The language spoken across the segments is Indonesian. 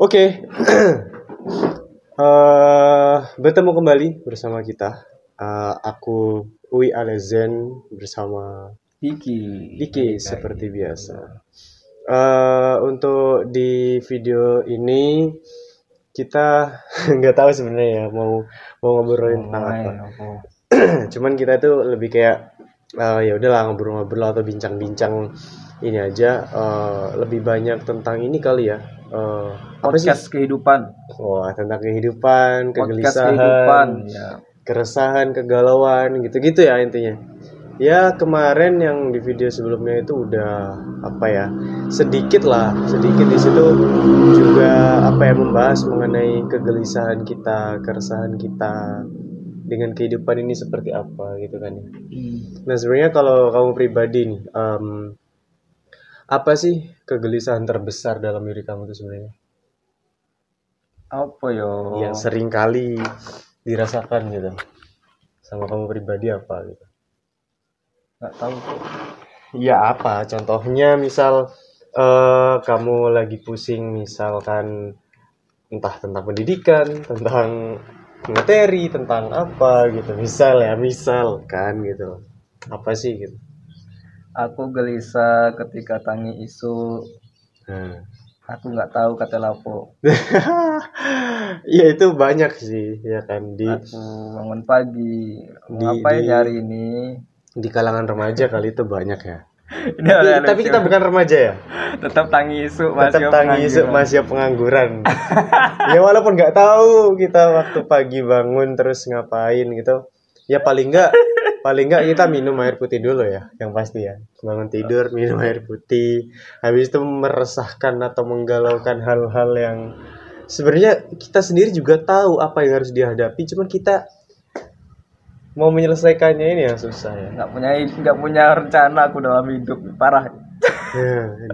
Oke, Eh, bertemu kembali bersama kita. Eh, aku Uwi Alezen bersama Diki. Diki seperti biasa. Eh, untuk di video ini kita nggak tahu sebenarnya ya mau mau ngobrolin tentang apa. Cuman kita tuh lebih kayak eh, ya udahlah ngobrol-ngobrol atau bincang-bincang ini aja eh, lebih banyak tentang ini kali ya. Sih? Podcast kehidupan. Wah, tentang kehidupan, Podcast kegelisahan, kehidupan. Ya. keresahan, kegalauan, gitu-gitu ya intinya. Ya kemarin yang di video sebelumnya itu udah apa ya sedikit lah, sedikit di situ juga apa ya membahas mengenai kegelisahan kita, keresahan kita dengan kehidupan ini seperti apa gitu kan ya. Nah sebenarnya kalau kamu pribadi nih, em, apa sih kegelisahan terbesar dalam diri kamu itu sebenarnya? Apa yo? yang sering kali dirasakan gitu sama kamu pribadi apa gitu Nggak tahu. Iya apa contohnya misal eh, kamu lagi pusing misalkan entah tentang pendidikan tentang materi tentang apa gitu misal ya misal kan gitu apa sih gitu Aku gelisah ketika tangi isu. nah. Aku nggak tahu kata lapo. Iya itu banyak sih ya kan di Aku bangun pagi. Di- Ngapain di- hari ini? di kalangan remaja kali itu banyak ya Ini tapi, tapi kita bukan remaja ya tetap tangi isu tetap masih tangi isu masih pengangguran ya walaupun nggak tahu kita waktu pagi bangun terus ngapain gitu ya paling nggak paling nggak kita minum air putih dulu ya yang pasti ya. Bangun tidur minum air putih. Habis itu meresahkan atau menggalaukan hal-hal yang sebenarnya kita sendiri juga tahu apa yang harus dihadapi cuman kita mau menyelesaikannya ini yang susah ya. Nggak punya nggak punya rencana aku dalam hidup parah.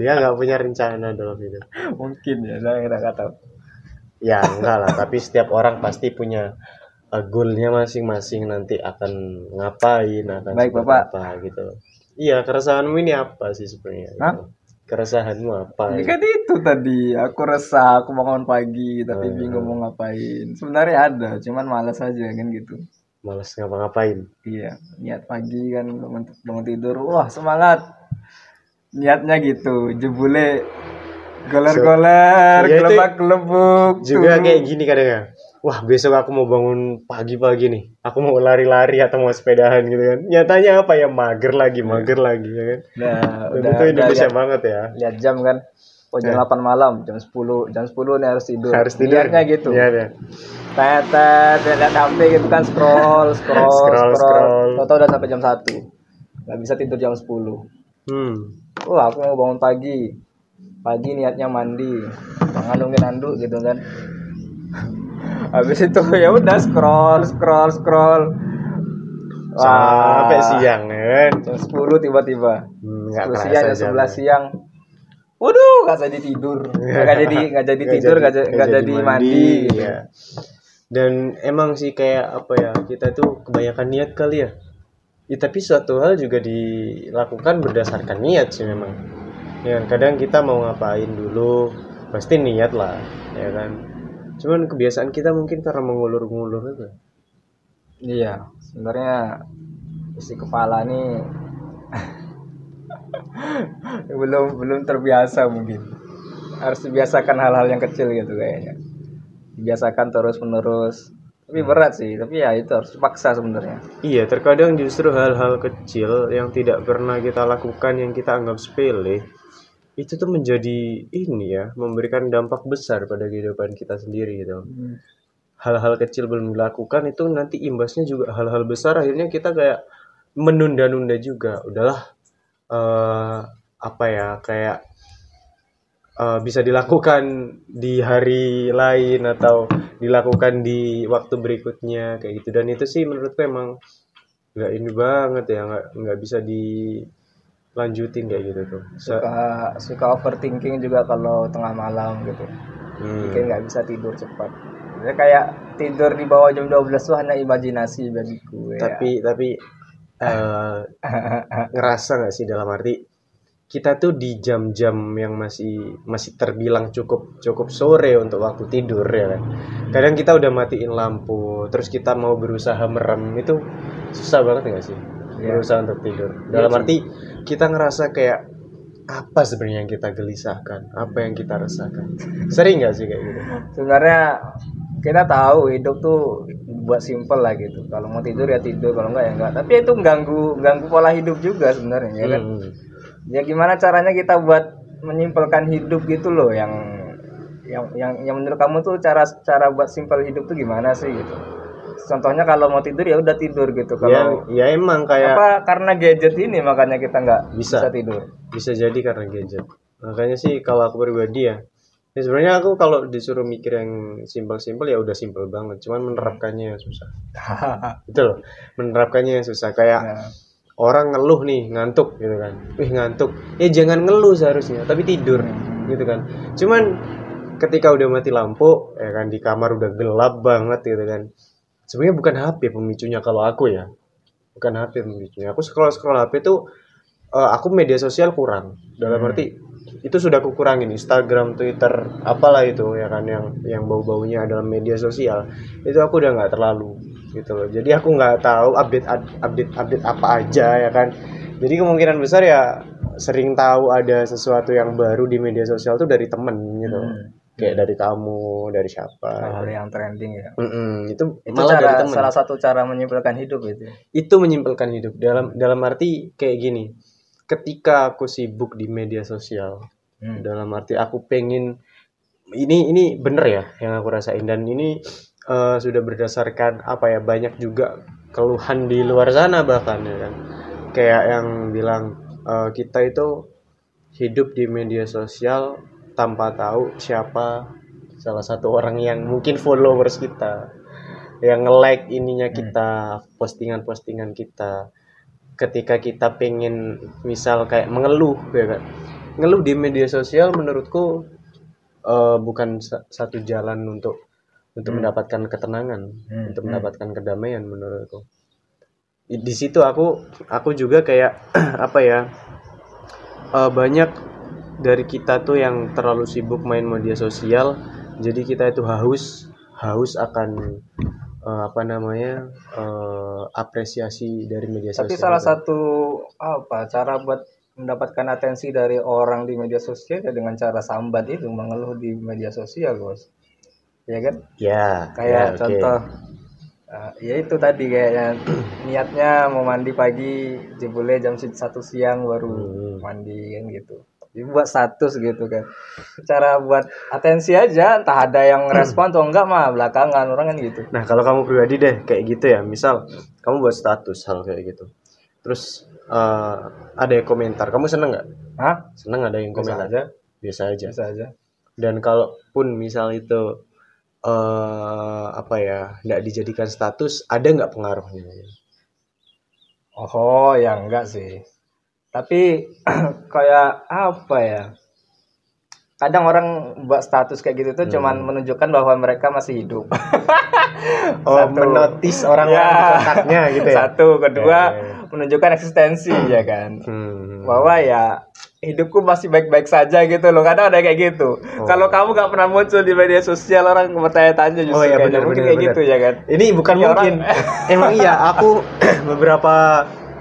Dia nggak punya rencana dalam hidup. Mungkin ya saya nggak tahu. Ya enggak lah, tapi setiap orang pasti punya goalnya masing-masing nanti akan ngapain, akan Baik, Bapak. apa gitu. Iya, keresahanmu ini apa sih sebenarnya? Hah? Keresahanmu apa? Ya kan itu tadi aku resah aku bangun pagi tapi Hmm. bingung mau ngapain sebenarnya ada cuman malas aja kan gitu Males ngapa-ngapain. iya niat pagi kan bangun, bangun tidur wah semangat niatnya gitu jebule goler-goler Ya, itu gelebak-gelebuk Juga kayak gini kadang ya. Wah, besok aku mau bangun pagi-pagi nih. Aku mau lari-lari atau mau sepedahan gitu kan. Nyatanya apa ya? Mager lagi, mager lagi ya kan. Dan udah, itu udah Indonesia lihat, banget ya. lihat jam kan oh jam 8 malam jam 10 jam 10 nih harus tidur Harus tidur. niatnya gitu Iya, iya. tetet lihat HP gitu kan scroll scroll Scroll, scroll. scroll Tau udah sampai jam 1 nggak bisa tidur jam 10 Hmm. Wah aku mau bangun pagi pagi niatnya mandi ngandungin anduk gitu kan habis itu ya udah scroll scroll scroll Sampai siang ya kan. jam 10 tiba-tiba Hmm, nggak 10 kerasa siang jam. 11 siang Waduh, nggak jadi tidur, nggak jadi nggak jadi tidur, nggak jadi, nggak jadi mandi. gitu. ya. Dan emang sih kayak apa ya kita tuh kebanyakan niat kali ya. Ya, tapi suatu hal juga dilakukan berdasarkan niat sih memang. Ya kadang kita mau ngapain dulu pasti niat lah, ya kan. Cuman kebiasaan kita mungkin karena mengulur-ngulur itu. Iya, sebenarnya isi kepala nih belum belum terbiasa mungkin. Harus dibiasakan hal-hal yang kecil gitu kayaknya. Dibiasakan terus menerus. Tapi berat sih, tapi ya itu harus dipaksa sebenarnya. Iya, terkadang justru hal-hal kecil yang tidak pernah kita lakukan yang kita anggap sepele itu tuh menjadi ini ya, memberikan dampak besar pada kehidupan kita sendiri gitu. Hal-hal kecil belum dilakukan itu nanti imbasnya juga hal-hal besar akhirnya kita kayak menunda-nunda juga. Udahlah eh apa ya, kayak eh, bisa dilakukan di hari lain atau dilakukan di waktu berikutnya kayak gitu dan itu sih menurutku emang nggak ini banget ya nggak nggak bisa dilanjutin kayak gitu tuh Suka suka overthinking juga kalau tengah malam gitu. hmm. Bikin nggak bisa tidur cepat. Ya kayak tidur di bawah jam 12 tuh hanya imajinasi bagiku ya. tapi tapi eh, ngerasa nggak sih dalam arti kita tuh di jam-jam yang masih masih terbilang cukup cukup sore untuk waktu tidur ya kan kadang kita udah matiin lampu terus kita mau berusaha merem itu susah banget nggak sih Iya. berusaha untuk tidur. Dalam sih. arti kita ngerasa kayak apa sebenarnya yang kita gelisahkan? Apa yang kita rasakan sering nggak sih kayak gitu? Sebenarnya kita tahu hidup tuh buat simple lah gitu. Kalau mau tidur ya tidur kalau enggak ya enggak tapi itu ganggu ganggu pola hidup juga sebenarnya ya kan? Hmm. ya gimana caranya kita buat menyimpelkan hidup gitu loh yang yang yang yang menurut kamu tuh cara cara buat simpel hidup tuh gimana sih gitu contohnya kalau mau tidur ya udah tidur gitu. Ya, kalau ya emang kayak apa karena gadget ini makanya kita nggak Bisa. bisa tidur. Bisa jadi karena gadget. Makanya sih kalau aku pribadi ya ya sebenarnya aku kalau disuruh mikir yang simpel-simpel ya udah simpel banget. Cuman menerapkannya yang susah. Itu loh menerapkannya yang susah. Kayak Nah, orang ngeluh nih ngantuk gitu kan. Wih ngantuk. Ya jangan ngeluh seharusnya tapi tidur gitu kan. Cuman ketika udah mati lampu ya kan di kamar udah gelap banget gitu kan sebenarnya bukan HP pemicunya kalau aku ya. Bukan HP pemicunya. Aku scroll scroll HP tuh eh, aku media sosial kurang. Dalam arti itu sudah aku kurangin. Instagram Twitter apalah itu ya kan yang yang bau baunya dalam media sosial. Itu aku udah nggak terlalu gitu loh. Jadi aku nggak tahu update update update apa aja ya kan. Jadi kemungkinan besar ya sering tahu ada sesuatu yang baru di media sosial tuh dari temen gitu. Hmm. Kayak dari kamu dari siapa hal yang trending ya. Mm-mm, itu, itu malah dari cara temen. salah satu cara menyimpulkan hidup itu itu menyimpulkan hidup. Dalam dalam arti kayak gini ketika aku sibuk di media sosial Hmm. dalam arti aku pengen ini ini bener ya yang aku rasain. Dan ini eh, sudah berdasarkan apa ya banyak juga keluhan di luar sana bahkan ya kan. Kayak yang bilang eh, kita itu hidup di media sosial tanpa tahu siapa salah satu orang yang mungkin followers kita yang nge-like ininya kita postingan-postingan kita. Ketika kita pengen misal kayak mengeluh ya kan? Ngeluh di media sosial menurutku eh, bukan sa- satu jalan untuk untuk mendapatkan ketenangan Hmm, untuk hmm. mendapatkan kedamaian menurutku. Di, di situ aku aku juga kayak apa ya eh, banyak dari kita tuh yang terlalu sibuk main media sosial jadi kita itu haus haus akan eh, apa namanya eh, apresiasi dari media tapi sosial salah itu. satu apa cara buat mendapatkan atensi dari orang di media sosial ya dengan cara sambat itu mengeluh di media sosial bos ya kan ya kayak ya, contoh uh, ya itu tadi kayaknya niatnya mau mandi pagi jebule jam satu siang baru Hmm. mandi kan gitu dibuat status gitu kan cara buat atensi aja entah ada yang respon atau enggak mah belakangan orang kan gitu Nah, kalau kamu pribadi deh kayak gitu ya, misal kamu buat status hal kayak gitu. Terus eh, ada yang komentar, kamu seneng nggak? Hah? Seneng ada yang Biasa komentar? aja Biasa aja. biasa aja Dan kalaupun misal itu eh apa ya, nggak dijadikan status, ada nggak pengaruhnya? Oh ya enggak sih. Tapi kayak apa ya? Kadang orang buat status kayak gitu tuh cuman menunjukkan bahwa mereka masih hidup. Oh, Satu. menotis orang-orang Ya. di kontaknya gitu ya? Satu, kedua Ya, ya, menunjukkan eksistensi ya kan. Hmm. Bahwa ya hidupku masih baik-baik saja gitu loh. Kadang ada kayak gitu. Kalau kamu nggak pernah muncul di media sosial orang bertanya-tanya justru Oh iya mungkin benar kayak benar. gitu ya kan. Ini bukan Ini orang- mungkin. Emang iya, aku beberapa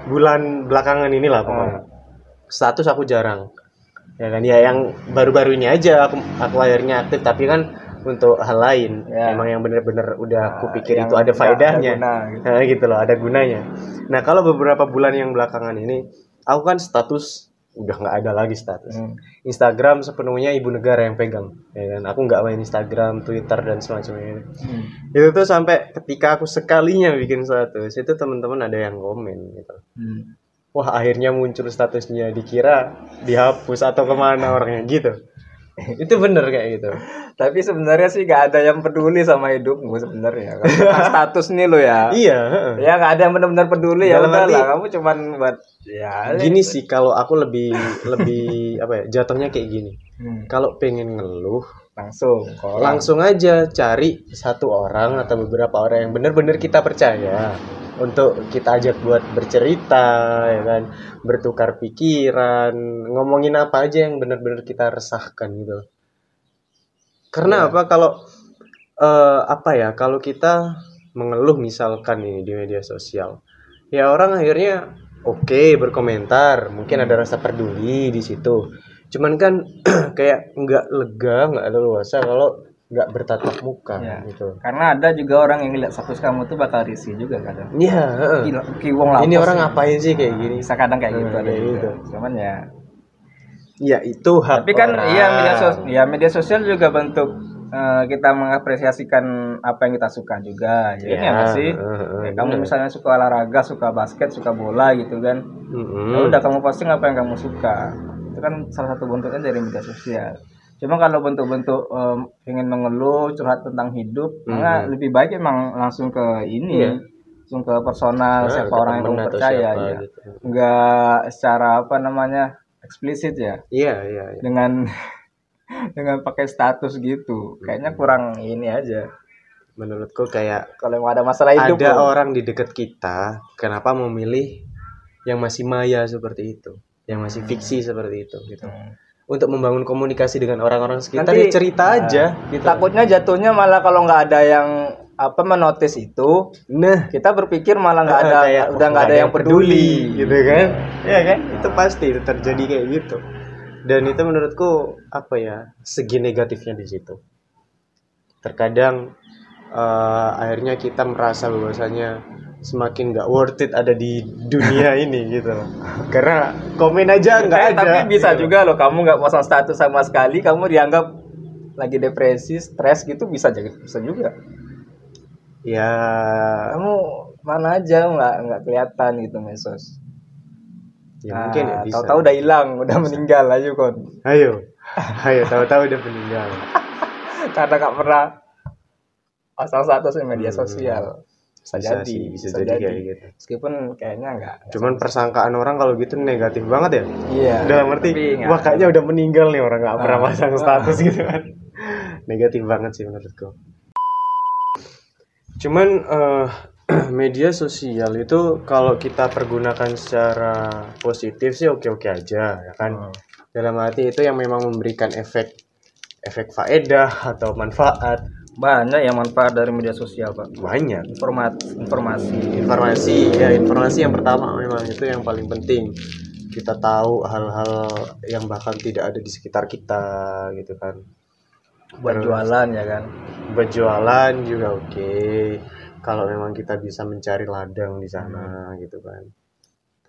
bulan belakangan inilah pokoknya. Hmm. Status aku jarang. Ya kan ya yang baru-baru ini aja aku aku akhirnya aktif tapi kan untuk hal lain. Ya. Emang yang bener-bener udah aku pikir yang itu ada nggak ada faedahnya. guna, gitu. Nah, gitu loh, ada gunanya. Nah, kalau beberapa bulan yang belakangan ini aku kan status udah nggak ada lagi status. Hmm. Instagram sepenuhnya ibu negara yang pegang, ya kan? Aku nggak main Instagram, Twitter dan semacamnya Hmm. itu tuh sampai ketika aku sekalinya bikin status itu teman-teman ada yang komen gitu Hmm. wah akhirnya muncul statusnya dikira dihapus atau ke mana orangnya gitu itu bener kayak gitu Tapi sebenarnya sih gak ada yang peduli sama hidupmu sebenarnya. Kalau tentang status nih lo ya. iya. Ya gak ada yang benar-benar peduli ya Dalam udah arti- lah. Kamu cuman buat ya. gini sih kalau aku lebih lebih apa ya jatuhnya kayak gini Hmm, kalau pengen ngeluh langsung. Kalau langsung aja cari satu orang atau beberapa orang yang bener-bener kita percaya. Untuk kita ajak buat bercerita ya kan? Bertukar pikiran ngomongin apa aja yang benar-benar kita resahkan gitu. Karena apa? Kalau eh, apa ya? Kalau kita mengeluh misalkan ini di media sosial ya orang akhirnya oke berkomentar. Mungkin ada rasa peduli di situ cuman kan kayak nggak lega nggak leluasa kalau nggak bertatap muka Ya. gitu Karena ada juga orang yang lihat status kamu tuh bakal risih juga kadang. Iya, kiwong lah. ini orang ngapain sih kayak gini bisa kadang kayak gitu ada kayak juga. gitu. Cuman ya ya itu hak tapi kan orang. iya media sosial ya media sosial juga bentuk eh, kita mengapresiasikan apa yang kita suka juga ya, Ya, ya nggak sih heeh, heeh, Kayak kamu misalnya suka olahraga suka basket suka bola gitu kan Mm-mm. ya udah kamu posting apa yang kamu suka itu kan salah satu bentuknya dari media sosial cuma kalau bentuk-bentuk em, ingin mengeluh curhat tentang hidup maka lebih baik emang langsung ke ini Hmm. Iya. langsung ke personal Nah, siapa ke orang yang kamu percaya siapa ya gitu. nggak secara apa namanya eksplisit ya iya iya iya. dengan dengan pakai status gitu kayaknya kurang ini aja menurutku kayak kalau ada masalah hidup ada loh. orang di dekat kita kenapa memilih yang masih maya seperti itu yang masih fiksi seperti itu gitu. Hmm. untuk membangun komunikasi dengan orang-orang sekitar Nanti- ya cerita nah, aja gitu. takutnya jatuhnya malah kalau nggak ada yang apa menotis itu nah. kita berpikir malah nggak ada kayak, udah "Wah, nggak ada yang peduli, gitu kan? ya kan? Itu pasti terjadi kayak gitu. Dan itu menurutku apa ya segi negatifnya di situ. Terkadang eh, akhirnya kita merasa bahwasanya semakin nggak worth it ada di dunia ini gitu loh. karena komen aja nggak Eh, ada tapi bisa gitu. juga loh kamu nggak pasang status sama sekali kamu dianggap lagi depresi stres gitu bisa jadi bisa juga. Ya. Kamu mana aja nggak nggak kelihatan gitu mesos. Ya mungkin ya Nah, bisa. tahu-tahu udah hilang udah meninggal aja kon. Ayo. Ayo tahu-tahu udah meninggal. Karena nggak pernah pasang status di media Hmm. Bisa, Bisa jadi sih, bisa jadi kayak gitu. meskipun kayaknya nggak cuman persangkaan orang kalau gitu negatif banget ya? Iya dalam arti wah kayaknya udah meninggal nih orang nggak pernah Ah. pasang status gitu kan. Negatif banget sih menurutku. Cuman eh, media sosial itu kalau kita pergunakan secara positif sih oke oke aja ya kan? Hmm. dalam arti itu yang memang memberikan efek efek faedah atau manfaat banyak yang manfaat dari media sosial pak. Banyak. Informasi informasi. Informasi ya informasi yang pertama memang itu yang paling penting. Kita tahu hal-hal yang bahkan tidak ada di sekitar kita gitu kan. Buat jualan ya kan? Berjualan juga oke. Kalau memang kita bisa mencari ladang di sana gitu kan.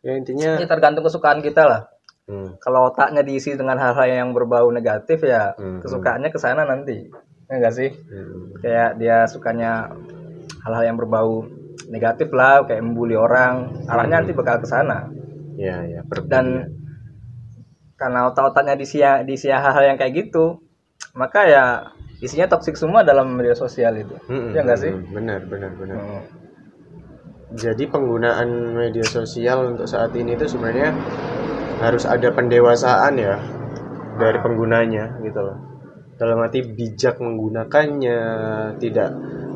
Ya intinya ini tergantung kesukaan kita lah. Hmm, kalau otaknya diisi dengan hal-hal yang berbau negatif ya Hmm. kesukaannya ke sana nanti ya enggak sih? Hmm, kayak dia sukanya hal-hal yang berbau negatif lah kayak membuli orang. Arahnya nanti bakal ke sana. Ya ya per- dan karena otak-otaknya diisi diisi hal-hal yang kayak gitu maka ya isinya toksik semua dalam media sosial itu. Hmm, ya enggak sih? hmm, benar benar benar. Hmm. jadi penggunaan media sosial untuk saat ini itu sebenarnya harus ada pendewasaan ya dari penggunanya gitu loh dalam arti bijak menggunakannya tidak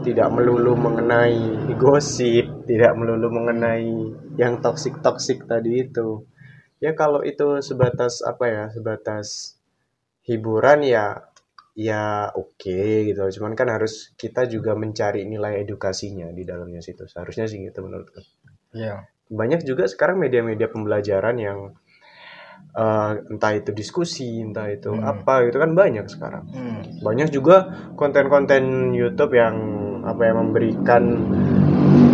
tidak melulu mengenai gosip tidak melulu mengenai yang toksik toksik tadi itu. Ya kalau itu sebatas apa ya sebatas hiburan ya ya oke gitu. Cuman kan harus kita juga mencari nilai edukasinya di dalamnya situ. Seharusnya sih gitu menurutku. Iya. banyak juga sekarang media-media pembelajaran yang eh, entah itu diskusi entah itu Hmm. apa gitu kan banyak sekarang Hmm. banyak juga konten-konten YouTube yang apa ya memberikan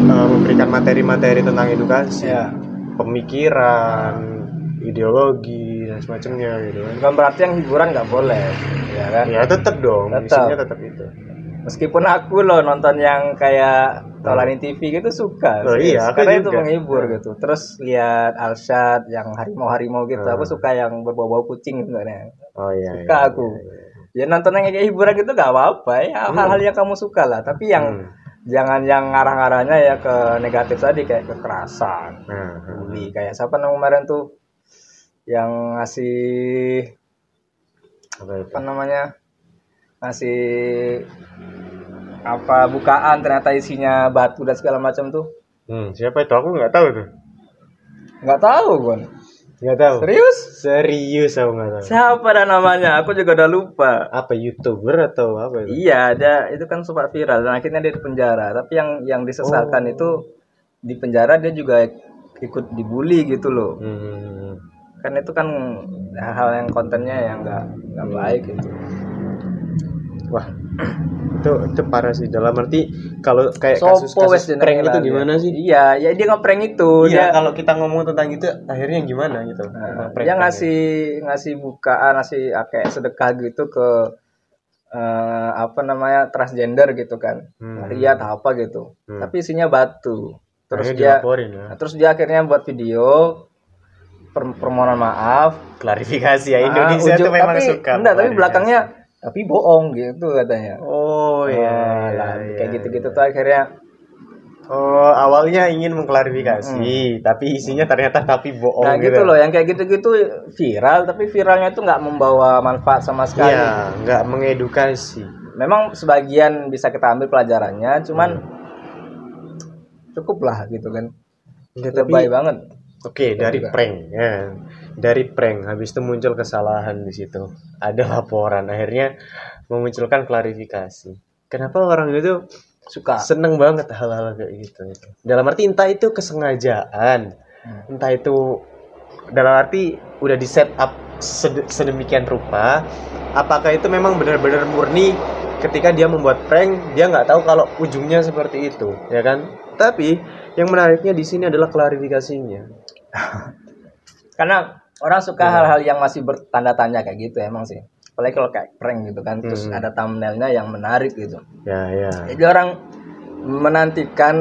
eh, memberikan materi-materi tentang edukasi Ya. pemikiran ideologi dan semacamnya gitu kan bukan berarti yang hiburan nggak boleh ya kan ya tetap dong Tetap. isinya tetap itu meskipun aku loh nonton yang kayak Taulani TV gitu suka Oh sih. iya, karena itu juga. menghibur gitu terus lihat Alshad yang harimau harimau gitu Hmm. aku suka yang berbau-bau kucing sebenarnya oh iya suka iya, aku iya, iya. ya nonton yang kayak hiburan gitu gak apa-apa ya hal-hal yang kamu suka lah tapi yang Hmm. jangan yang ngarah-ngarahnya ya ke negatif tadi kayak kekerasan Nah, nah. bully kayak siapa nama kemarin tuh yang ngasih apa itu apa namanya ngasih apa bukaan ternyata isinya batu dan segala macam tuh Hmm, siapa itu? Aku nggak tahu tuh. Nggak tahu, Gon. Nggak tahu. Serius? Serius aku nggak tahu. Siapa dah namanya? Aku juga udah lupa. Apa youtuber atau apa itu? Iya, ada itu kan sempat viral dan akhirnya dia di penjara. Tapi yang yang disesalkan Oh. itu di penjara dia juga ikut dibully gitu loh. Hmm. Kan itu kan hal yang kontennya yang nggak nggak baik gitu. Wah, itu itu parah sih. Dalam arti kalau kayak kasus Sopo wes kasus jenenge prank itu lali. gimana sih? Iya, ya dia ngeprank itu. Iya, dia kalau kita ngomong tentang itu akhirnya gimana gitu? Nah, Tentang dia ngasih ngasih bukaan, ngasih ah, kayak sedekah gitu ke eh, apa namanya transgender gitu kan, Hmm. Atau apa gitu. Hmm. Tapi isinya batu. Terus Akhirnya dia, ya. terus dia akhirnya buat video per- permohonan maaf. Klarifikasi ya Ah, Indonesia ujung- tuh memang tapi, suka. Enggak, tapi belakangnya tapi bohong gitu katanya. Oh iya, Ah, iya, iya, kayak iya. gitu-gitu tuh akhirnya Oh, awalnya ingin mengklarifikasi, tapi isinya ternyata tapi bohong nah gitu. gitu loh yang kayak gitu-gitu viral tapi viralnya itu nggak membawa manfaat sama sekali. Iya, nggak mengedukasi. memang sebagian bisa kita ambil pelajarannya cuman cukup lah gitu kan tapi lebay banget oke dari juga. prank ya. Dari prank habis itu muncul kesalahan di situ. Ada laporan, akhirnya memunculkan klarifikasi. Kenapa orang itu suka seneng banget hal-hal kayak gitu itu. Dalam arti entah itu kesengajaan, Hmm. entah itu dalam arti udah di set up sed- sedemikian rupa, apakah itu memang benar-benar murni ketika dia membuat prank dia nggak tahu kalau ujungnya seperti itu, ya kan? Tapi yang menariknya di sini adalah klarifikasinya. karena orang suka Iya. hal-hal yang masih bertanda tanya kayak gitu emang sih apalagi kalau kayak prank gitu kan terus Hmm. ada thumbnailnya yang menarik gitu Ya, ya. jadi orang menantikan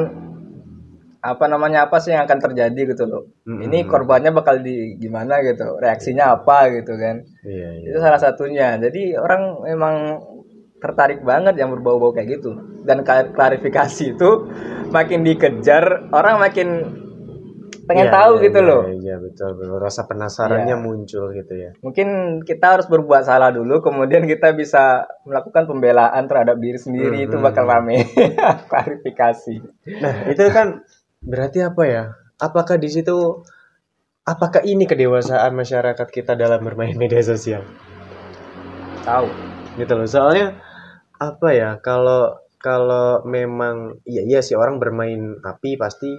apa namanya apa sih yang akan terjadi gitu loh Hmm. ini korbannya bakal di gimana gitu reaksinya apa gitu kan Iya, iya. itu salah satunya jadi orang memang tertarik banget yang berbau-bau kayak gitu dan klar- klarifikasi itu makin dikejar orang makin pengen Iya, tahu iya, gitu iya, loh Iya, betul, betul. Rasa penasarannya Iya. muncul gitu ya. mungkin kita harus berbuat salah dulu kemudian kita bisa melakukan pembelaan terhadap diri sendiri itu Hmm. bakal rame klarifikasi Nah, itu kan berarti apa ya? Apakah di situ apakah ini kedewasaan masyarakat kita dalam bermain media sosial? tahu Gitu loh. Soalnya apa ya? Kalau kalau memang iya iya sih orang bermain api pasti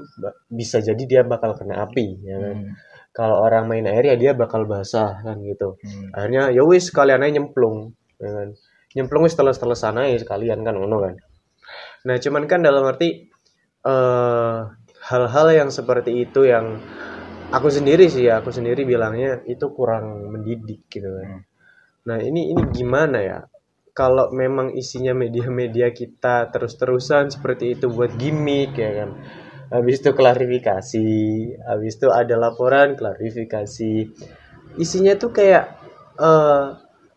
bisa jadi dia bakal kena api ya kan. Hmm. Kalau orang main air ya dia bakal basah kan gitu. Hmm. Akhirnya ya wis sekalian aja nyemplung ya kan. Nyemplung wis teles-telesan aja sekalian kan ngono kan. Nah, cuman kan dalam arti eh hal-hal yang seperti itu yang aku sendiri sih ya, aku sendiri bilangnya itu kurang mendidik gitu kan. Hmm. Nah, ini ini gimana ya? Kalau memang isinya media-media kita terus-terusan seperti itu buat gimmick ya kan. Habis itu klarifikasi, habis itu ada laporan klarifikasi. Isinya tuh kayak eh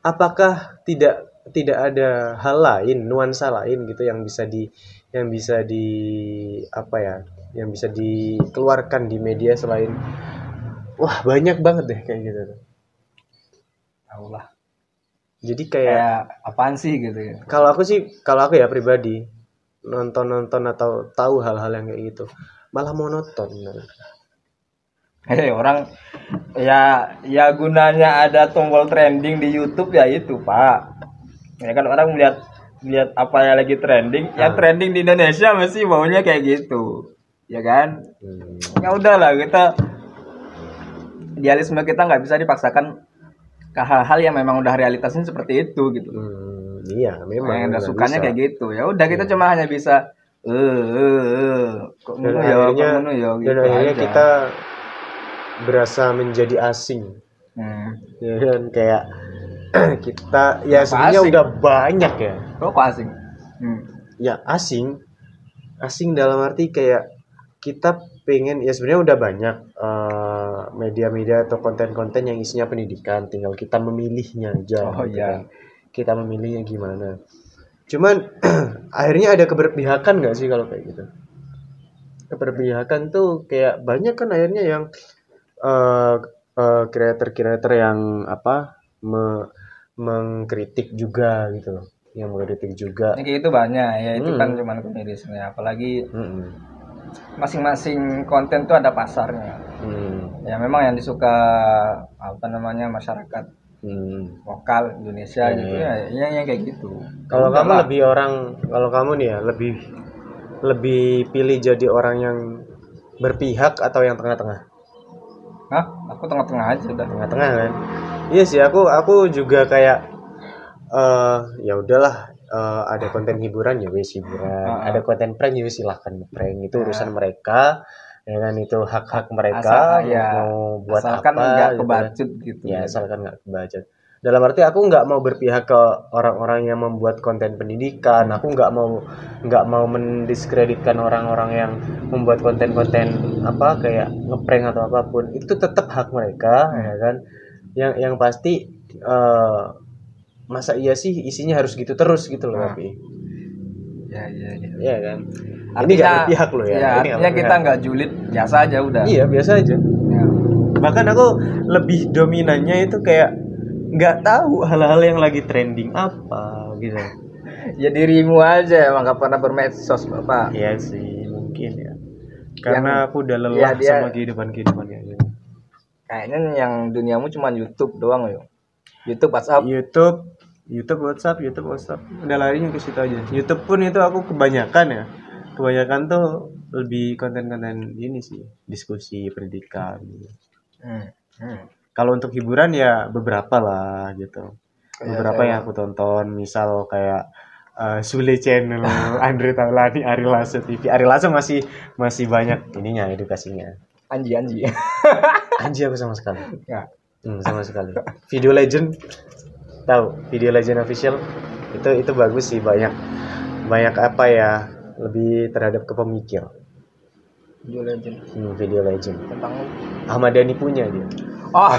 apakah tidak tidak ada hal lain, nuansa lain gitu yang bisa di yang bisa di apa ya? Yang bisa dikeluarkan di media selain wah banyak banget deh kayak gitu tuh. Jadi kayak kayak apaan sih gitu ya? Kalau aku sih kalau aku ya pribadi nonton-nonton atau tahu hal-hal yang kayak gitu malah monoton Hei orang ya ya gunanya ada tombol trending di YouTube ya itu pak. Ya kan orang melihat lihat apa yang lagi trending yang trending di Indonesia masih maunya kayak gitu ya kan? Hmm, ya udahlah kita idealisme kita nggak bisa dipaksakan ke hal-hal yang memang udah realitasnya seperti itu gitu hmm, iya memang yang udah sukanya bisa. kayak gitu ya udah kita cuma hanya bisa eh eh eh kok dan ya kok ya dan gitu akhirnya aja. kita berasa menjadi asing hmm. ya kan kayak kita ya sebenarnya udah banyak ya kok kok asing hmm. ya asing asing dalam arti kayak kita pengen ya sebenarnya udah banyak eh, media-media atau konten-konten yang isinya pendidikan tinggal kita memilihnya aja Oh, gitu iya. kan. kita memilihnya gimana cuman akhirnya ada keberpihakan nggak sih kalau kayak gitu keberpihakan tuh kayak banyak kan akhirnya yang eh, kreator-kreator yang apa me- mengkritik juga gitu loh yang mengkritik juga Ini kayak itu banyak ya itu Hmm. kan cuman komedi sebenarnya apalagi Mm-mm. Masing-masing konten tuh ada pasarnya hmm. ya memang yang disuka apa namanya masyarakat Hmm. lokal Indonesia Iya, gitu iya. ya yang, yang kayak gitu Kalau kamu lah. lebih orang, kalau kamu nih ya lebih lebih pilih jadi orang yang berpihak atau yang tengah-tengah? Hah? aku tengah-tengah aja udah Tengah-tengah kan? Iya sih, aku aku juga kayak eh ya udahlah eh, ada konten hiburan ya wes hiburan, ah. ada konten prank ya silahkan prank. Itu urusan mereka, ya kan? Itu hak-hak Asal- mereka ya, mau buat asalkan apa nggak gitu kan. kebacut gitu. Ya asalkan nggak kebaca dalam arti aku nggak mau berpihak ke orang-orang yang membuat konten pendidikan. Aku nggak mau nggak mau mendiskreditkan orang-orang yang membuat konten-konten apa kayak ngeprank atau apa pun. Itu tetap hak mereka ya kan? Yang yang pasti eh, masa iya sih isinya harus gitu terus gitu loh Nah. tapi ya ya ya. Iya kan? Ini nggak berpihak loh ya, ya ini artinya kita berpihak. nggak julid biasa aja udah. Iya biasa aja. Ya. bahkan aku lebih dominannya itu kayak nggak tahu hal-hal yang lagi trending apa gitu. Ya dirimu aja emang gak pernah bermedsos bapak. Iya sih mungkin ya. Karena aku udah lelah ya, dia- sama kehidupan kehidupan kayak gini. Kayaknya yang duniamu cuma YouTube doang yo YouTube WhatsApp. YouTube YouTube WhatsApp YouTube WhatsApp. Udah larinya ke situ aja. YouTube pun itu aku kebanyakan ya. Kebanyakan tuh lebih konten-konten ini sih diskusi pendidikan. Gitu. Hmm, hmm. kalau untuk hiburan ya beberapa lah gitu. Kayak beberapa saya- yang aku tonton misal kayak eh, Sule Channel Andre Taulani Ari Lasso TV Ari Lasso masih masih banyak ininya edukasinya. Anji Anji. Anjir aku sama sekali. Ya. Hmm, sama sekali. Video Legend tahu Video Legend official? Itu itu bagus sih banyak banyak apa ya lebih terhadap kepemikir Video Legend. Hmm, Video Legend. Tentang Ahmad Dhani punya dia. Oh.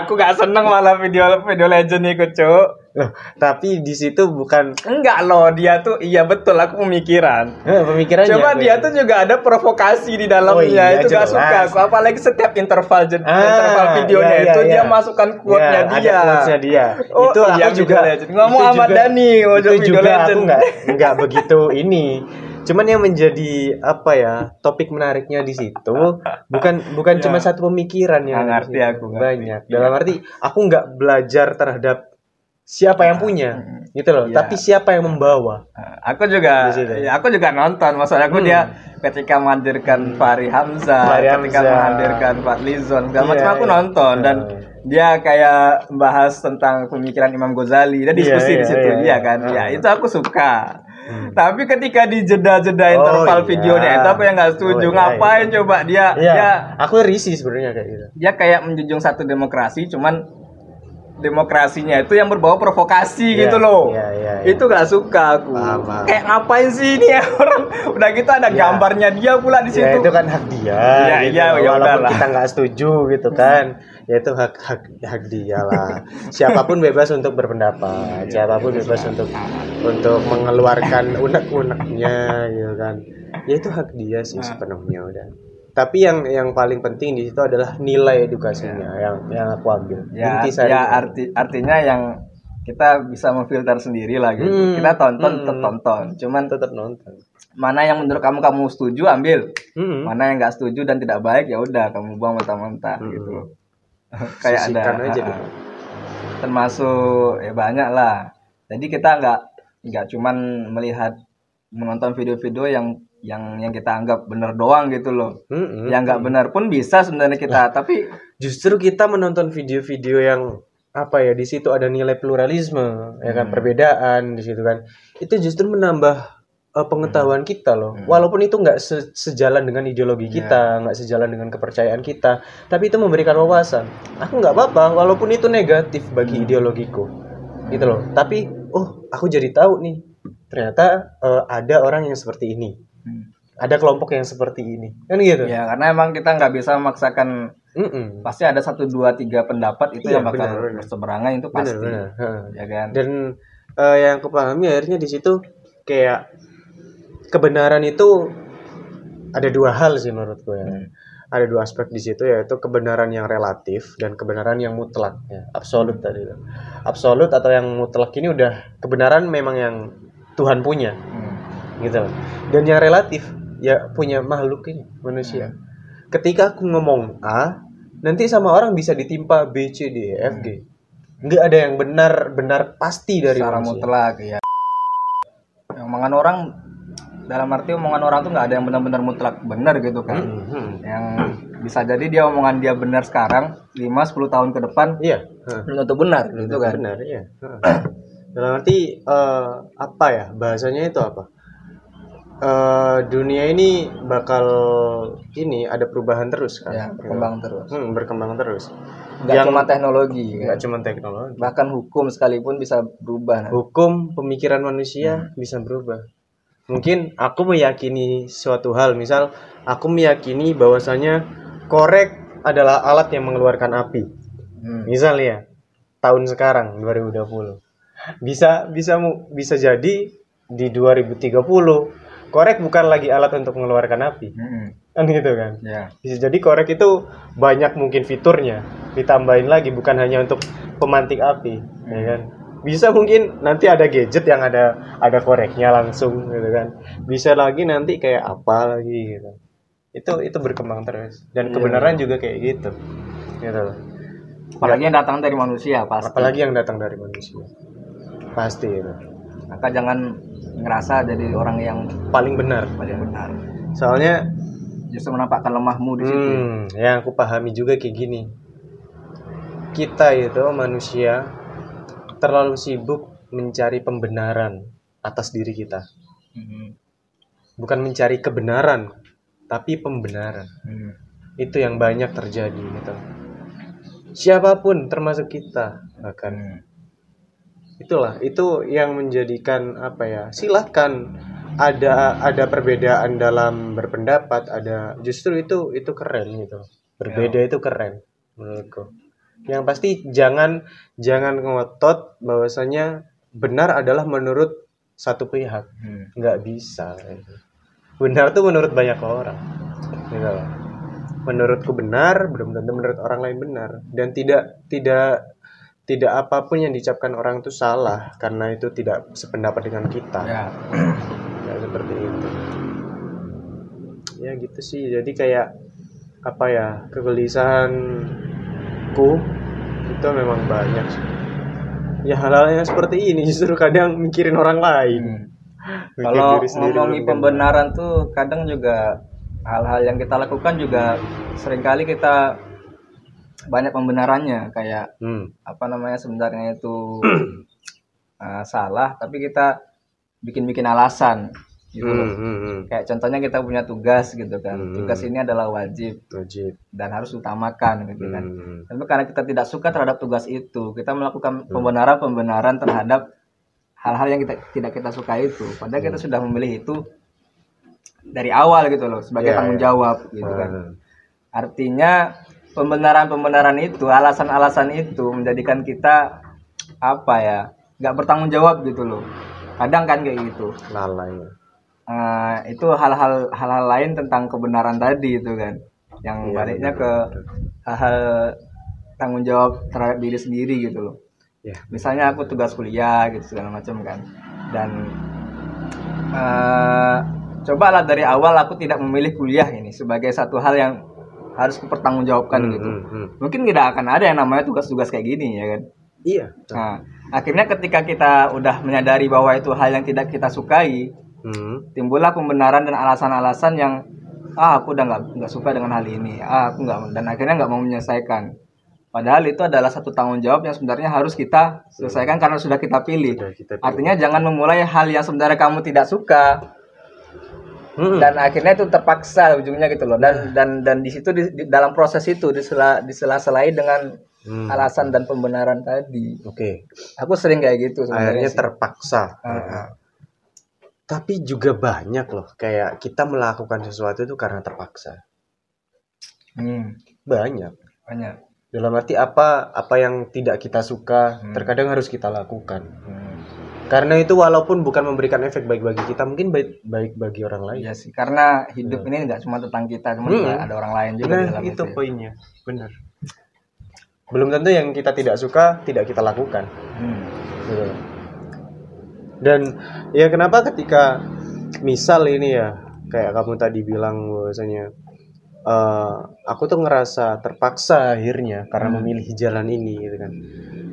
Aku gak seneng malah video video Legend ikut cuk loh tapi di situ bukan enggak loh dia tuh iya betul aku pemikiran eh, pemikirannya Coba dia tuh juga ada provokasi di dalamnya Oh iya, itu gak suka. Apalagi setiap interval Ah, interval videonya iya, iya, itu dia iya. masukkan quote-nya Ya, dia. Ada quotes-nya dia. Oh, itu iya, aku Video juga Legend. Ngomong Dhani, ngomong itu juga Legend. aku nggak nggak begitu ini. Cuman yang menjadi apa ya topik menariknya di situ bukan bukan Ya. cuma satu pemikiran yang Nggak ngerti aku, banyak. Iya. Dalam arti aku nggak belajar terhadap siapa yang punya gitu loh, Iya. tapi siapa yang membawa. Ah, Aku juga Di situ. ya, aku juga nonton. Maksud aku Hmm. dia ketika menghadirkan Fahri Hamzah, Fahri ketika Hamzah. menghadirkan Pak Lizon, segala Iya, macam aku iya. nonton dan Hmm. dia kayak bahas tentang pemikiran Imam Ghazali dan Iya, diskusi di iya, situ iya, iya iya. kan. Ya, Hmm. itu aku suka. Tapi ketika di jeda-jeda Oh, interval iya. videonya itu aku yang nggak setuju. Oh, iya, Ngapain iya. coba dia Iya, dia aku risih sebenarnya kayak gitu. dia kayak menjunjung satu demokrasi cuman demokrasinya itu yang berbau provokasi Iya, gitu loh. iya, iya, iya. Itu gak suka aku. Paham, paham. Kayak ngapain sih ini orang udah gitu ada Iya. gambarnya dia pula di situ. Ya itu kan hak dia. Iya, gitu. iya, ya Walaupun kita nggak setuju gitu kan. Ya itu hak hak hak dia lah. Siapa pun bebas untuk berpendapat. Iya, Siapa pun bebas untuk untuk mengeluarkan unek-uneknya gitu kan. Ya itu hak dia sih sepenuhnya udah. Tapi yang yang paling penting di situ adalah nilai edukasinya yang yang aku ambil. ya, Inti ya arti artinya yang kita bisa memfilter sendiri lah gitu. Hmm, Kita tonton hmm. tetap tonton. Cuman tetap nonton. mana yang menurut kamu kamu setuju ambil. Hmm. Mana yang nggak setuju dan tidak baik ya udah kamu buang mentah-mentah Hmm. gitu. Kayak ada aja dulu. termasuk ya banyak lah jadi kita nggak nggak cuman melihat menonton video-video yang yang yang kita anggap benar doang gitu loh Mm-mm. yang nggak benar pun bisa sebenarnya kita tapi justru kita menonton video-video yang apa ya di situ ada nilai pluralisme ya kan Hmm. perbedaan di situ kan itu justru menambah uh, pengetahuan kita loh Hmm. walaupun itu nggak se- sejalan dengan ideologi Iya. kita nggak sejalan dengan kepercayaan kita tapi itu memberikan wawasan aku nggak apa-apa walaupun itu negatif bagi Hmm. ideologiku gitu loh tapi oh aku jadi tahu nih ternyata uh, ada orang yang seperti ini Hmm. Ada kelompok yang seperti ini kan gitu ya karena emang kita nggak bisa memaksakan Mm-mm. pasti ada satu dua tiga pendapat itu Iya, yang bakal berseberangan itu pasti Benar-benar. Heeh. ya kan dan eh, yang aku pahami akhirnya di situ kayak kebenaran itu ada dua hal sih menurutku ya Hmm. ada dua aspek di situ yaitu kebenaran yang relatif dan kebenaran yang mutlak ya absolut tadi itu absolut atau yang mutlak ini udah kebenaran memang yang Tuhan punya Hmm. Gitu. Loh. dan yang relatif ya punya makhluk ini manusia. Ketika aku ngomong A nanti sama orang bisa ditimpa B C D E F G. Nggak ada yang benar benar pasti dari secara manusia. mutlak ya omongan orang dalam arti omongan orang tuh nggak ada yang benar-benar mutlak. Benar gitu kan. Mhm. yang bisa jadi dia omongan dia benar sekarang 5-10 tahun ke depan iya. belum tentu benar gitu kan. benar ya dalam arti eh, apa ya bahasanya itu apa Eh, dunia ini bakal ini ada perubahan terus kan? Ya berkembang terus. Hmm, berkembang terus. Nggak Yang- cuma teknologi kan? cuma teknologi. Bahkan hukum sekalipun bisa berubah nah. hukum pemikiran manusia bisa berubah. Mungkin aku meyakini suatu hal. Misal aku meyakini bahwasanya korek adalah alat yang mengeluarkan api. Hmm. misal ya tahun sekarang 2020 bisa bisa bisa jadi di 2030 korek bukan lagi alat untuk mengeluarkan api. Hmm. kan gitu kan? Ya. Bisa jadi korek itu banyak mungkin fiturnya ditambahin lagi bukan hanya untuk pemantik api ya kan? Bisa mungkin nanti ada gadget yang ada ada koreknya langsung gitu kan? Bisa lagi nanti kayak apa lagi gitu. Itu itu berkembang terus. Dan kebenaran juga kayak gitu gitu. Loh. apalagi yang datang dari manusia pasti. Apalagi yang datang dari manusia. Pasti itu maka jangan ngerasa jadi orang yang paling benar paling benar soalnya justru menampakkan lemahmu di situ Hmm, yang aku pahami juga kayak gini. Kita itu manusia terlalu sibuk mencari pembenaran atas diri kita. Hmm. Bukan mencari kebenaran, tapi pembenaran. Hmm. Itu yang banyak terjadi gitu. Siapa pun termasuk kita bahkan Hmm. Itulah itu yang menjadikan apa ya silahkan ada ada perbedaan dalam berpendapat ada justru itu itu keren gitu. Berbeda itu keren menurutku. Yang pasti jangan jangan ngotot bahwasanya benar adalah menurut satu pihak. Hmm. nggak bisa. Benar tuh menurut banyak orang. Gitu loh. menurutku benar belum tentu menurut orang lain benar. Dan tidak tidak tidak apa pun yang diucapkan orang itu salah karena itu tidak sependapat dengan kita. Ya. Ya seperti itu. Ya gitu sih. Jadi kayak apa ya kegelisahanku itu memang banyak ya hal-hal yang seperti ini justru kadang mikirin orang lain. Hmm. kalau ngomongin pembenaran tuh kadang juga hal-hal yang kita lakukan juga sering kali kita banyak pembenarannya kayak hmm. apa namanya sebenarnya itu uh, salah tapi kita bikin-bikin alasan gitu Hmm, loh. hmm, hmm. Kayak contohnya kita punya tugas gitu kan. Hmm. Tugas ini adalah wajib wajib dan harus utamakan gitu kan. Hmm. Tapi karena kita tidak suka terhadap tugas itu, kita melakukan pembenaran-pembenaran terhadap hal-hal yang kita tidak kita suka itu. Padahal kita sudah memilih itu dari awal gitu loh sebagai Iya, tanggung jawab gitu kan. Hmm. Artinya pembenaran-pembenaran itu, alasan-alasan itu menjadikan kita apa ya, nggak bertanggung jawab gitu loh. Kadang kan kayak gitu. lalai Eh, itu hal-hal hal-hal lain tentang kebenaran tadi itu kan, yang Iya, baliknya ke hal-hal tanggung jawab terhadap diri sendiri gitu loh. ya Misalnya aku tugas kuliah gitu segala macam kan, dan eh cobalah dari awal aku tidak memilih kuliah ini sebagai satu hal yang harus kupertanggungjawabkan Hmm, gitu. hmm, hmm. Mungkin tidak akan ada yang namanya tugas-tugas kayak gini ya kan. iya Nah, akhirnya ketika kita udah menyadari bahwa itu hal yang tidak kita sukai, Hmm. timbullah pembenaran dan alasan-alasan yang ah aku udah nggak nggak suka dengan hal ini, ah aku nggak dan akhirnya nggak mau menyelesaikan. Padahal itu adalah satu tanggung jawab yang sebenarnya harus kita selesaikan karena sudah kita pilih. Sudah kita pilih. Artinya jangan memulai hal yang sebenarnya kamu tidak suka Hmm. dan akhirnya itu terpaksa ujungnya gitu loh. Dan dan dan di situ di, di- dalam proses itu disela disela-selai dengan Hmm. alasan dan pembenaran tadi. oke Aku sering kayak gitu akhirnya sebenarnya. sih. terpaksa Ah, tapi juga banyak loh kayak kita melakukan sesuatu itu karena terpaksa Hmm, banyak banyak. dalam arti apa apa yang tidak kita suka Hmm. terkadang harus kita lakukan Hmm. Karena itu walaupun bukan memberikan efek baik bagi kita mungkin baik baik bagi orang lain. Iya sih, karena hidup ini nggak cuma tentang kita, cuma Hmm. ada orang lain juga nah dalam itu ya. poinnya. Benar. Belum tentu yang kita tidak suka tidak kita lakukan. Hmm. gitu dan ya kenapa ketika misal ini ya kayak kamu tadi bilang bahwasanya eh aku tuh ngerasa terpaksa akhirnya karena memilih jalan ini gitu kan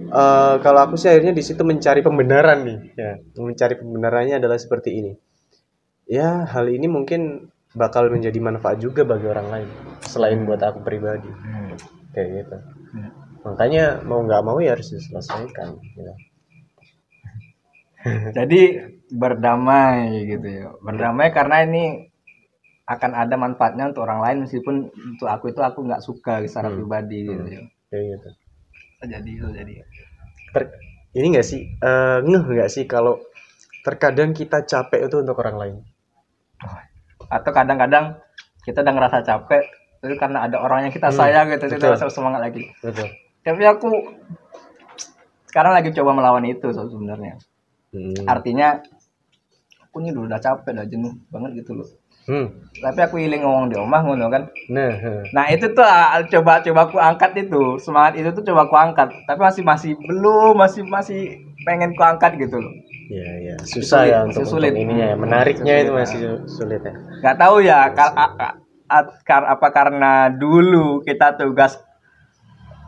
Eh kalau aku sih akhirnya di situ mencari pembenaran nih ya mencari pembenarannya adalah seperti ini ya hal ini mungkin bakal menjadi manfaat juga bagi orang lain selain buat aku pribadi kayak gitu Hmm. makanya mau nggak mau ya harus diselesaikan gitu. Jadi berdamai gitu ya. Berdamai karena ini akan ada manfaatnya untuk orang lain meskipun untuk aku itu aku nggak suka secara Hmm. pribadi gitu ya. kayak gitu Jadi itu jadi. Ter- ini nggak sih eh, ngeh nggak sih kalau terkadang kita capek itu untuk orang lain Atau kadang-kadang kita udah ngerasa capek itu karena ada orang yang kita Hmm, sayang gitu kita betul. rasa semangat lagi. betul Tapi aku sekarang lagi coba melawan itu so- sebenarnya. hmm. Artinya aku ini udah capek udah jenuh banget gitu loh. Hmm. Tapi aku iling ngomong di omah ngono kan. nah. Nah itu tuh ah, coba coba aku angkat itu semangat itu tuh coba aku angkat tapi masih masih belum masih masih pengen ku angkat gitu loh ya ya susah Sulit, ya untuk, sulit. untuk ininya ya menariknya Sulit, itu ya. masih sulit ya nggak tahu ya kar a- a- a- kar- apa karena dulu kita tugas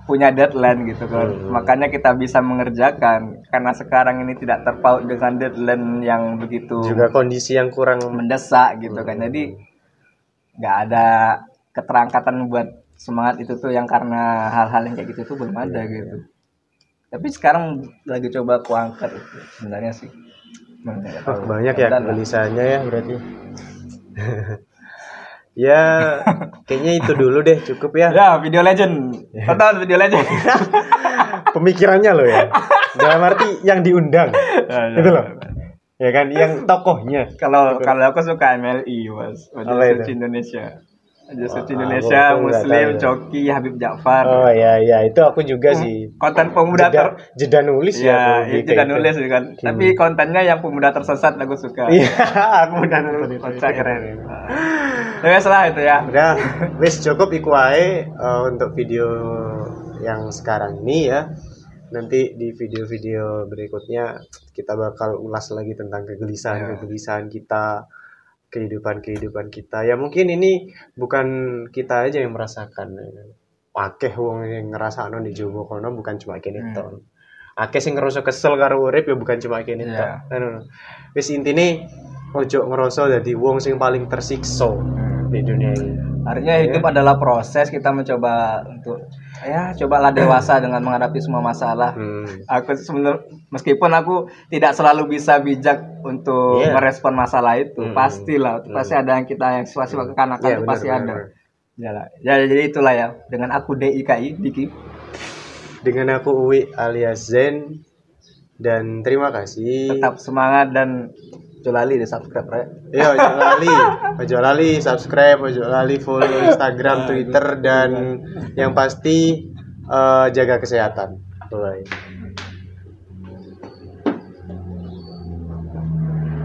punya deadline gitu kan. Hmm. makanya kita bisa mengerjakan. Karena sekarang ini tidak terpaut dengan deadline yang begitu juga kondisi yang kurang mendesak gitu kan. Jadi nggak ada keterangkatan buat semangat itu tuh yang karena hal-hal yang kayak gitu tuh belum ada gitu. Tapi sekarang lagi coba aku angkat itu sebenarnya sih. Tahu. banyak ya kegelisahannya ya berarti ya kayaknya itu dulu deh cukup ya. Ya video legend. Tonton video legend. Pemikirannya loh ya. Dalam arti yang diundang. Ya, gitu loh. Ya kan yang tokohnya. Kalau kalau aku suka MLI mas. Majelis itu? Suci Indonesia Ah, Indonesia nggak Muslim tahu. Coki Habib Ja'far. Oh ya ya itu aku juga sih. Konten pemuda jeda, ter jeda nulis ya ya kalau itu kayak kan gitu. nulis kan tapi kontennya yang pemuda tersesat aku suka. Iya aku udah nonton itu kocak keren ya salah itu ya. Udah wis cukup iku ae eh, untuk video yang sekarang ini ya. Nanti di video-video berikutnya kita bakal ulas lagi tentang kegelisahan-kegelisahan kita kehidupan-kehidupan kita ya mungkin ini bukan kita aja yang merasakan. Akeh wong yang ngerasa di Jowo kono bukan cuma kene Hmm. tok. Akeh sing ngerasa kesel karo urip ya bukan cuma kene Iya. tok. Wis intine ojo ngerasa dadi wong sing paling tersiksa di dunia ini. Artinya hidup adalah proses kita mencoba untuk ya cobalah dewasa dengan menghadapi semua masalah. Hmm. Aku sebenarnya meskipun aku tidak selalu bisa bijak untuk Iya. merespon masalah itu, Hmm. pastilah pasti ada yang kita yang kekanak-kanak Iya, itu benar, pasti benar, ada. benar. Ya, ya jadi itulah ya dengan aku DIKI Diki. Dengan aku Uwi alias Zen dan terima kasih. Tetap semangat dan Jolali di subscribe ya. Ya, ojo lali, ojo lali subscribe, ojo lali follow Instagram, Twitter dan yang pasti eh, jaga kesehatan. Bye.